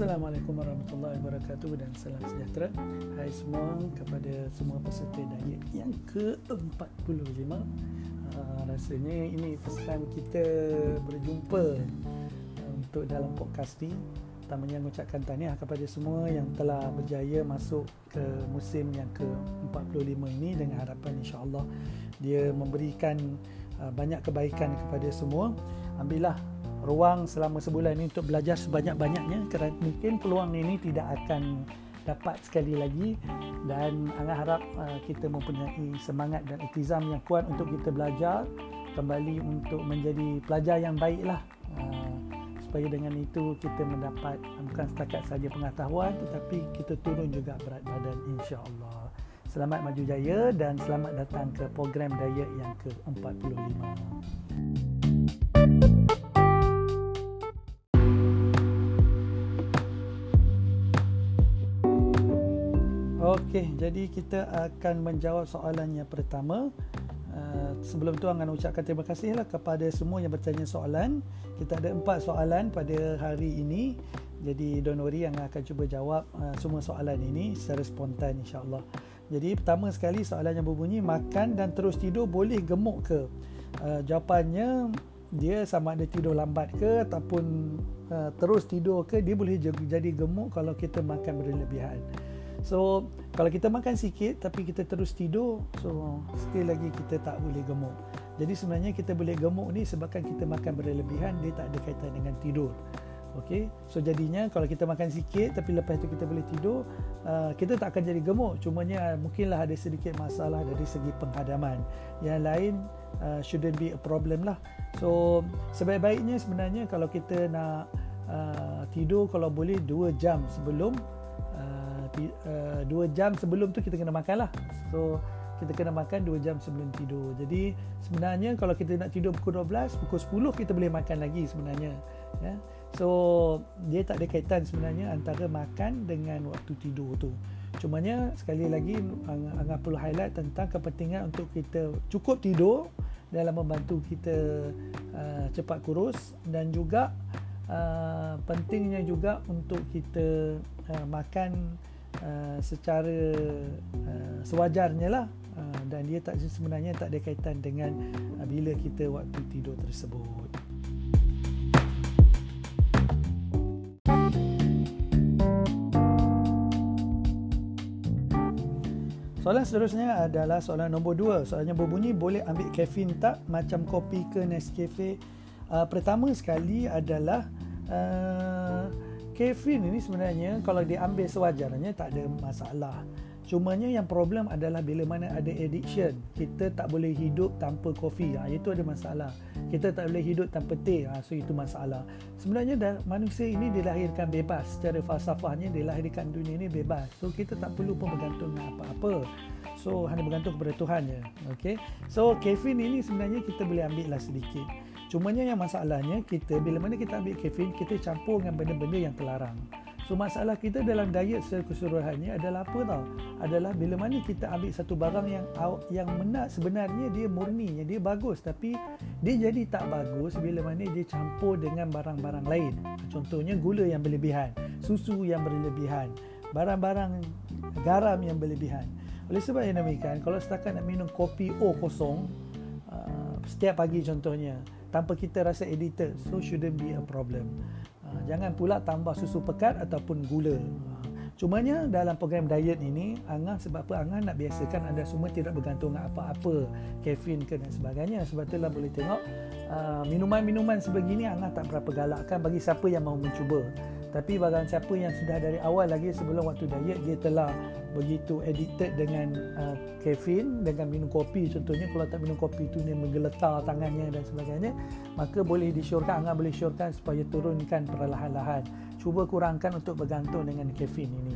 Assalamualaikum warahmatullahi wabarakatuh dan salam sejahtera. Hai semua kepada semua peserta diet yang ke-45 uh, Rasanya ini first time kita berjumpa uh, untuk dalam podcast ni. Pertamanya mengucapkan tahniah kepada semua yang telah berjaya masuk ke musim yang ke-45 ini Dengan harapan insyaAllah dia memberikan uh, banyak kebaikan kepada semua. Ambillah ruang selama sebulan ini untuk belajar sebanyak-banyaknya kerana mungkin peluang ini tidak akan dapat sekali lagi dan Angah harap uh, kita mempunyai semangat dan iktizam yang kuat untuk kita belajar kembali untuk menjadi pelajar yang baiklah uh, supaya dengan itu kita mendapat uh, bukan setakat saja pengetahuan tetapi kita turun juga berat badan insya-Allah. Selamat maju jaya dan selamat datang ke program diet yang ke-45. Okey, jadi kita akan menjawab soalan yang pertama. Uh, sebelum tu akan ucapkan terima kasihlah kepada semua yang bertanya soalan. Kita ada empat soalan pada hari ini. Jadi don't worry yang akan cuba jawab uh, semua soalan ini secara spontan insya-Allah. Jadi pertama sekali soalan yang berbunyi makan dan terus tidur boleh gemuk ke? Uh, jawapannya dia sama ada tidur lambat ke ataupun uh, terus tidur ke dia boleh jadi gemuk kalau kita makan berlebihan. So kalau kita makan sikit tapi kita terus tidur so still lagi kita tak boleh gemuk. Jadi sebenarnya kita boleh gemuk ni sebabkan kita makan berlebihan dia tak ada kaitan dengan tidur. Okey. So jadinya kalau kita makan sikit tapi lepas tu kita boleh tidur uh, kita tak akan jadi gemuk. Cumanya uh, mungkinlah ada sedikit masalah dari segi penghadaman. Yang lain uh, shouldn't be a problem lah. So sebaik-baiknya sebenarnya kalau kita nak uh, tidur kalau boleh 2 jam sebelum uh, 2 jam sebelum tu kita kena makan lah. So kita kena makan 2 jam sebelum tidur. Jadi sebenarnya kalau kita nak tidur pukul 12 pukul 10 kita boleh makan lagi sebenarnya ya. So dia tak ada kaitan sebenarnya antara makan dengan waktu tidur tu. Cumanya sekali lagi Angah perlu highlight tentang kepentingan untuk kita cukup tidur dalam membantu kita uh, cepat kurus dan juga uh, pentingnya juga untuk kita uh, makan Uh, secara uh, sewajarnya lah uh, dan dia tak sebenarnya tak ada kaitan dengan uh, bila kita waktu tidur tersebut. Soalan seterusnya adalah soalan nombor dua. Soalannya berbunyi, boleh ambil kafein tak macam kopi ke Nescafe? Uh, pertama sekali adalah uh, kafein ini sebenarnya kalau diambil sewajarnya tak ada masalah. Cumanya yang problem adalah bila mana ada addiction, kita tak boleh hidup tanpa kopi. Ha, itu ada masalah. Kita tak boleh hidup tanpa teh. Ha, so itu masalah. Sebenarnya dah, manusia ini dilahirkan bebas. Secara falsafahnya dilahirkan dunia ini bebas. So kita tak perlu pun bergantung dengan apa-apa. So hanya bergantung kepada Tuhan je. Okay? So kafein ini sebenarnya kita boleh ambil lah sedikit. Cumanya yang masalahnya kita bila mana kita ambil kafein kita campur dengan benda-benda yang terlarang. So masalah kita dalam diet secara keseluruhannya adalah apa tau? Adalah bila mana kita ambil satu barang yang yang menak sebenarnya dia murni, dia bagus tapi dia jadi tak bagus bila mana dia campur dengan barang-barang lain. Contohnya gula yang berlebihan, susu yang berlebihan, barang-barang garam yang berlebihan. Oleh sebab yang demikian, kalau setakat nak minum kopi O kosong uh, setiap pagi contohnya, tanpa kita rasa edited so shouldn't be a problem. Uh, jangan pula tambah susu pekat ataupun gula. Uh, cumanya dalam program diet ini Angah sebab apa? Angah nak biasakan anda semua tidak bergantung dengan apa-apa kafein ke dan sebagainya. Sebab itulah boleh tengok uh, minuman-minuman sebegini Angah tak berapa galakkan bagi siapa yang mahu mencuba tapi bagi siapa yang sudah dari awal lagi sebelum waktu diet dia telah begitu addicted dengan uh, kafein dengan minum kopi contohnya kalau tak minum kopi tu dia menggeletar tangannya dan sebagainya maka boleh disyorkan Angah boleh syorkan supaya turunkan perlahan-lahan. Cuba kurangkan untuk bergantung dengan kafein ini.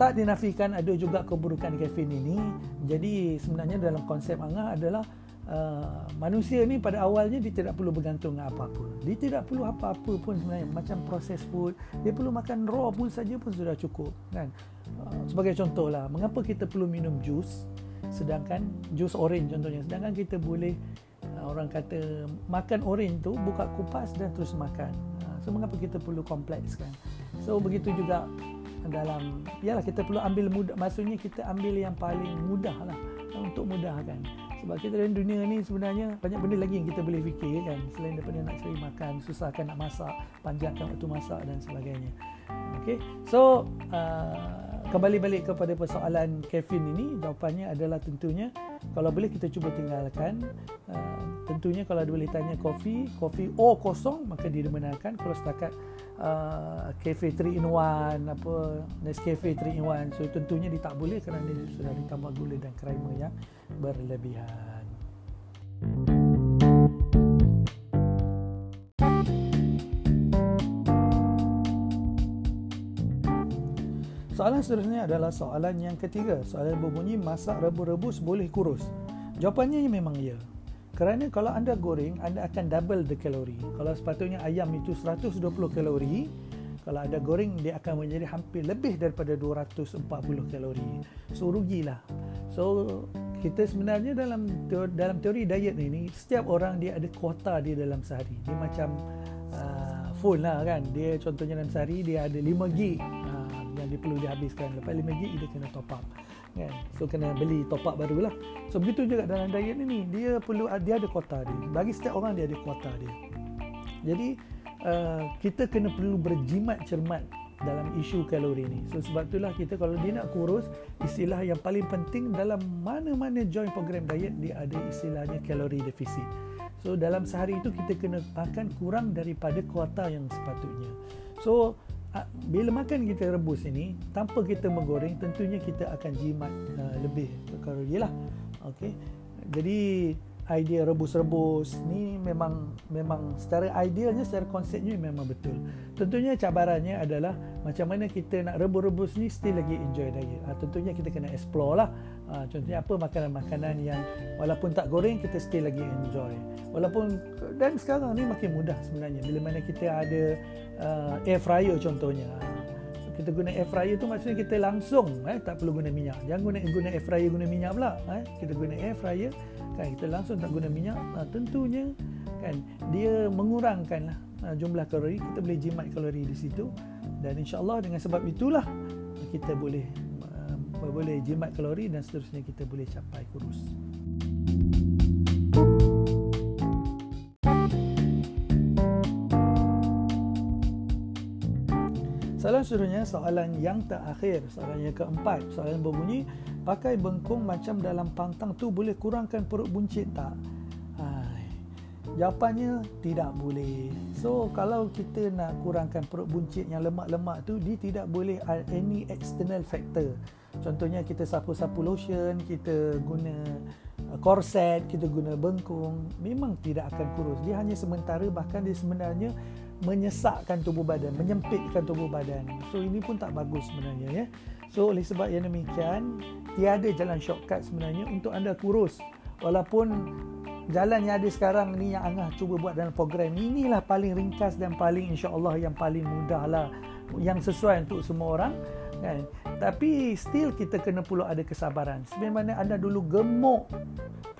Tak dinafikan ada juga keburukan kafein ini. Jadi sebenarnya dalam konsep Angah adalah Uh, manusia ni pada awalnya dia tidak perlu bergantung dengan apa-apa. Dia tidak perlu apa-apa pun sebenarnya. Macam proses food. Dia perlu makan raw pun saja pun sudah cukup kan. Uh, sebagai contohlah, mengapa kita perlu minum jus? Sedangkan jus orange contohnya. Sedangkan kita boleh uh, orang kata makan orange tu buka kupas dan terus makan. Uh, so mengapa kita perlu komplekskan so begitu juga dalam yalah kita perlu ambil mudah. Maksudnya kita ambil yang paling mudah lah untuk mudahkan sebab kita dalam dunia ni sebenarnya banyak benda lagi yang kita boleh fikir kan. Selain daripada nak cari makan susahkan nak masak panjangkan waktu masak dan sebagainya. Okay so uh, kembali balik kepada persoalan kafein ini jawapannya adalah tentunya kalau boleh kita cuba tinggalkan uh, tentunya kalau boleh tanya kopi kopi O kosong maka dia dibenarkan. Kalau setakat uh, cafe 3 in 1 apa Nescafe 3 in 1 so tentunya dia tak boleh kerana dia sudah ditambah gula dan creamer yang berlebihan Soalan seterusnya adalah soalan yang ketiga. Soalan berbunyi masak rebus-rebus boleh kurus? Jawapannya memang ya. Kerana kalau anda goreng, anda akan double the kalori. Kalau sepatutnya ayam itu 120 kalori, kalau anda goreng dia akan menjadi hampir lebih daripada 240 kalori. So rugilah. So kita sebenarnya dalam dalam teori diet ini setiap orang dia ada kuota dia dalam sehari. Dia macam uh, phone lah kan. Dia contohnya dalam sehari dia ada 5 gig yang dia perlu dihabiskan. Lepas 5 gig dia kena top up kan? So kena beli top up barulah so begitu juga dalam diet ni dia perlu dia ada kuota dia. Bagi setiap orang dia ada kuota dia. Jadi uh, kita kena perlu berjimat cermat dalam isu kalori ni. So sebab itulah kita kalau dia nak kurus istilah yang paling penting dalam mana-mana join program diet dia ada istilahnya kalori defisit. So dalam sehari itu kita kena makan kurang daripada kuota yang sepatutnya. So bila makan kita rebus ini tanpa kita menggoreng tentunya kita akan jimat uh, lebih kalori lah. Okey. Jadi idea rebus-rebus. Ni memang memang secara idealnya secara konsepnya memang betul. Tentunya cabarannya adalah macam mana kita nak rebus-rebus ni still lagi enjoy diet uh, tentunya kita kena explore lah. Uh, contohnya apa makanan-makanan yang walaupun tak goreng kita still lagi enjoy. Walaupun dan sekarang ni makin mudah sebenarnya. Bila mana kita ada uh, air fryer contohnya kita guna air fryer tu maksudnya kita langsung eh tak perlu guna minyak. Jangan guna guna air fryer guna minyak pula eh. Kita guna air fryer kan kita langsung tak guna minyak uh, tentunya kan dia mengurangkanlah uh, jumlah kalori. Kita boleh jimat kalori di situ dan insyaallah dengan sebab itulah kita boleh uh, boleh jimat kalori dan seterusnya kita boleh capai kurus. Seterusnya soalan yang terakhir, soalan yang keempat. Soalan berbunyi, pakai bengkung macam dalam pantang tu boleh kurangkan perut buncit tak? Hai. Jawapannya tidak boleh. So kalau kita nak kurangkan perut buncit yang lemak-lemak tu, dia tidak boleh any external factor. Contohnya kita sapu-sapu lotion, kita guna korset, kita guna bengkung, memang tidak akan kurus. Dia hanya sementara bahkan dia sebenarnya menyesakkan tubuh badan, menyempitkan tubuh badan. So ini pun tak bagus sebenarnya ya. So oleh sebab yang demikian, tiada jalan shortcut sebenarnya untuk anda kurus. Walaupun jalan yang ada sekarang ni yang Angah cuba buat dalam program inilah paling ringkas dan paling insya-Allah yang paling mudah lah yang sesuai untuk semua orang kan tapi still kita kena perlu ada kesabaran sebagaimana anda dulu gemuk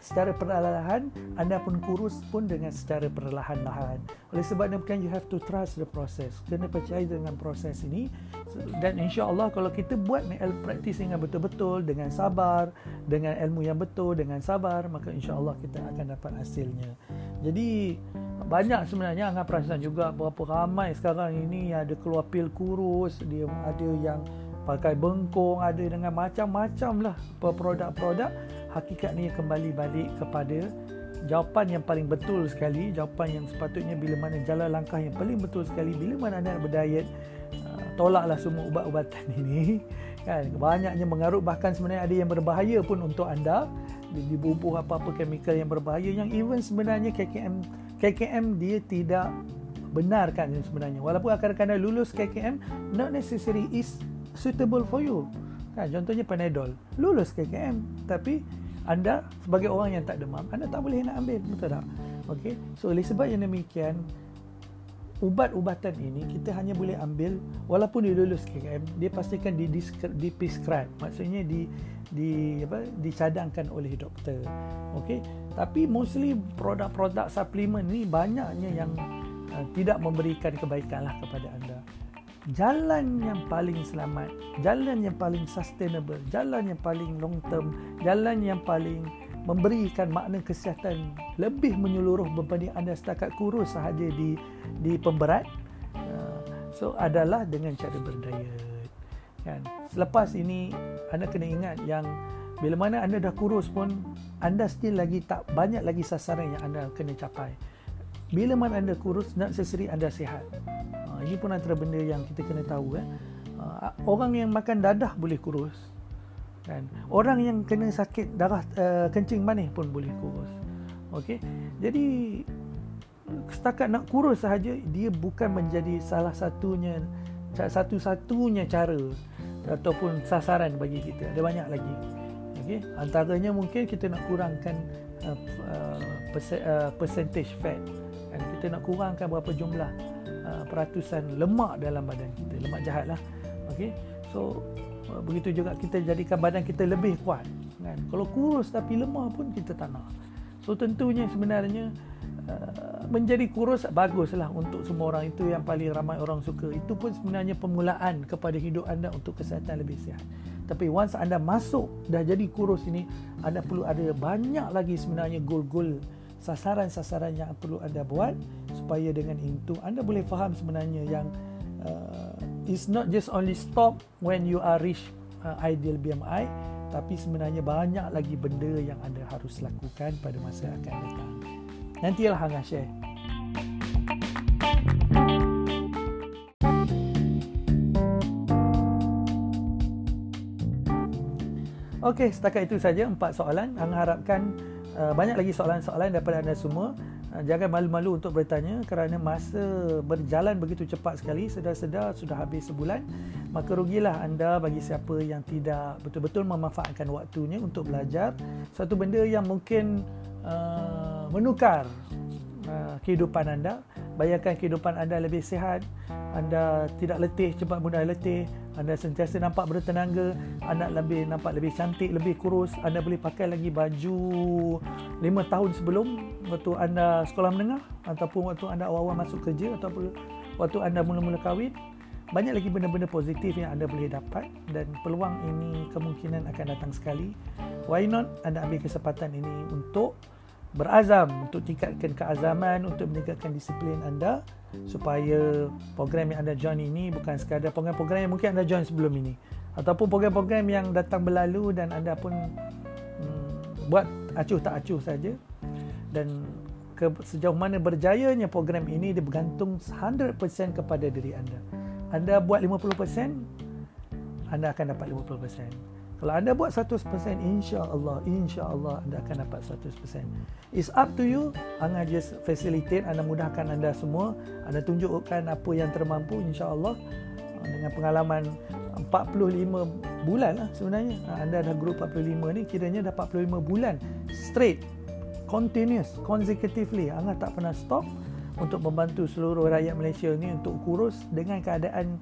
secara perlahan anda pun kurus pun dengan secara perlahan-lahan. Oleh sebab itu you have to trust the process. Kena percaya dengan proses ini. Dan insya-Allah kalau kita buat ML practice dengan betul-betul dengan sabar dengan ilmu yang betul dengan sabar maka insya-Allah kita akan dapat hasilnya. Jadi banyak sebenarnya Angah perasan juga. Berapa ramai sekarang ini ada keluar pil kurus dia ada yang pakai bengkung ada dengan macam-macam lah. Produk-produk hakikatnya kembali balik kepada jawapan yang paling betul sekali. Jawapan yang sepatutnya bila mana jalan langkah yang paling betul sekali bila mana anda berdiet uh, tolaklah semua ubat-ubatan ini. Kan? Banyaknya mengarut bahkan sebenarnya ada yang berbahaya pun untuk anda. Dibubuh apa-apa chemical yang berbahaya yang even sebenarnya KKM KKM dia tidak benarkan sebenarnya. Walaupun akan-akan lulus KKM not necessary is suitable for you. Kan contohnya Panadol, lulus KKM tapi anda sebagai orang yang tak demam, anda tak boleh nak ambil, betul tak? Okey. So oleh sebab yang demikian ubat-ubatan ini kita hanya boleh ambil walaupun dia lulus KKM dia pastikan di di prescribe maksudnya di di apa dicadangkan oleh doktor okey tapi mostly produk-produk suplemen ni banyaknya yang uh, tidak memberikan kebaikan lah kepada anda jalan yang paling selamat jalan yang paling sustainable jalan yang paling long term jalan yang paling memberikan makna kesihatan lebih menyeluruh berbanding anda setakat kurus sahaja di di pemberat uh, so adalah dengan cara berdaya kan? Selepas ini anda kena ingat yang bila mana anda dah kurus pun anda still lagi tak banyak lagi sasaran yang anda kena capai. Bila mana anda kurus nak seseri anda sihat uh, ini pun antara benda yang kita kena tahu eh. Uh, orang yang makan dadah boleh kurus kan? Orang yang kena sakit darah uh, kencing manis pun boleh kurus okey? Jadi setakat nak kurus sahaja dia bukan menjadi salah satunya satu-satunya cara ataupun sasaran bagi kita. Ada banyak lagi okey? Antaranya mungkin kita nak kurangkan uh, uh, percentage fat kan? Kita nak kurangkan berapa jumlah uh, peratusan lemak dalam badan kita lemak jahat lah. Okey so Ah, begitu juga kita jadikan badan kita lebih kuat kan? Kalau kurus tapi lemah pun kita tak nak. So tentunya sebenarnya uh, menjadi kurus baguslah untuk semua orang itu. Yang paling ramai orang suka itu pun sebenarnya permulaan kepada hidup anda untuk kesihatan lebih sihat. Tapi once anda masuk dah jadi kurus ini anda perlu ada banyak lagi sebenarnya goal-goal sasaran-sasaran yang perlu anda buat supaya dengan itu anda boleh faham sebenarnya yang uh, it's not just only stop when you are reach uh, ideal BMI tapi sebenarnya banyak lagi benda yang anda harus lakukan pada masa akan datang nantilah hang share Okey, setakat itu saja empat soalan. Hang harapkan uh, banyak lagi soalan-soalan daripada anda semua. Ah, jangan malu-malu untuk bertanya kerana masa berjalan begitu cepat sekali sedar-sedar sudah habis sebulan maka rugilah anda bagi siapa yang tidak betul-betul memanfaatkan waktunya untuk belajar satu benda yang mungkin uh, menukar uh, kehidupan anda bayangkan kehidupan anda lebih sihat anda tidak letih cepat mudah letih anda sentiasa nampak bertenaga anda lebih nampak lebih cantik lebih kurus anda boleh pakai lagi baju 5 tahun sebelum waktu anda sekolah menengah ataupun waktu anda awal-awal masuk kerja ataupun waktu anda mula-mula kahwin. Banyak lagi benda-benda positif yang anda boleh dapat dan peluang ini kemungkinan akan datang sekali. Why not anda ambil kesempatan ini untuk berazam untuk tingkatkan keazaman untuk meningkatkan disiplin anda supaya program yang anda join ini bukan sekadar program-program yang mungkin anda join sebelum ini ataupun program-program yang datang berlalu dan anda pun hmm, buat acuh tak acuh saja dan ke, sejauh mana berjayanya program ini dia bergantung 100% kepada diri anda. Anda buat 50%, anda akan dapat 50%. Kalau anda buat 100%, insya-Allah, insya-Allah anda akan dapat 100%. It's up to you. Anda just facilitate, anda mudahkan anda semua, anda tunjukkan apa yang termampu insya-Allah dengan pengalaman 45 bulan lah sebenarnya. Anda dah group 45 ni kiranya dah 45 bulan straight continuous consecutively Angah tak pernah stop untuk membantu seluruh rakyat Malaysia ni untuk kurus dengan keadaan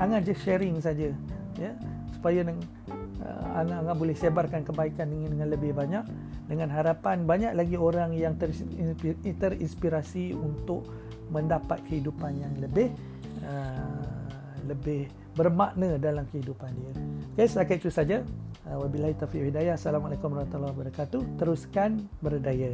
Angah just sharing saja ya supaya uh, Angah boleh sebarkan kebaikan ini dengan lebih banyak dengan harapan banyak lagi orang yang terinspirasi untuk mendapat kehidupan yang lebih uh, lebih bermakna dalam kehidupan dia. Okay, setakat itu saja. Uh, wabillahi taufiq hidayah. Assalamualaikum warahmatullahi wabarakatuh. Teruskan berdaya.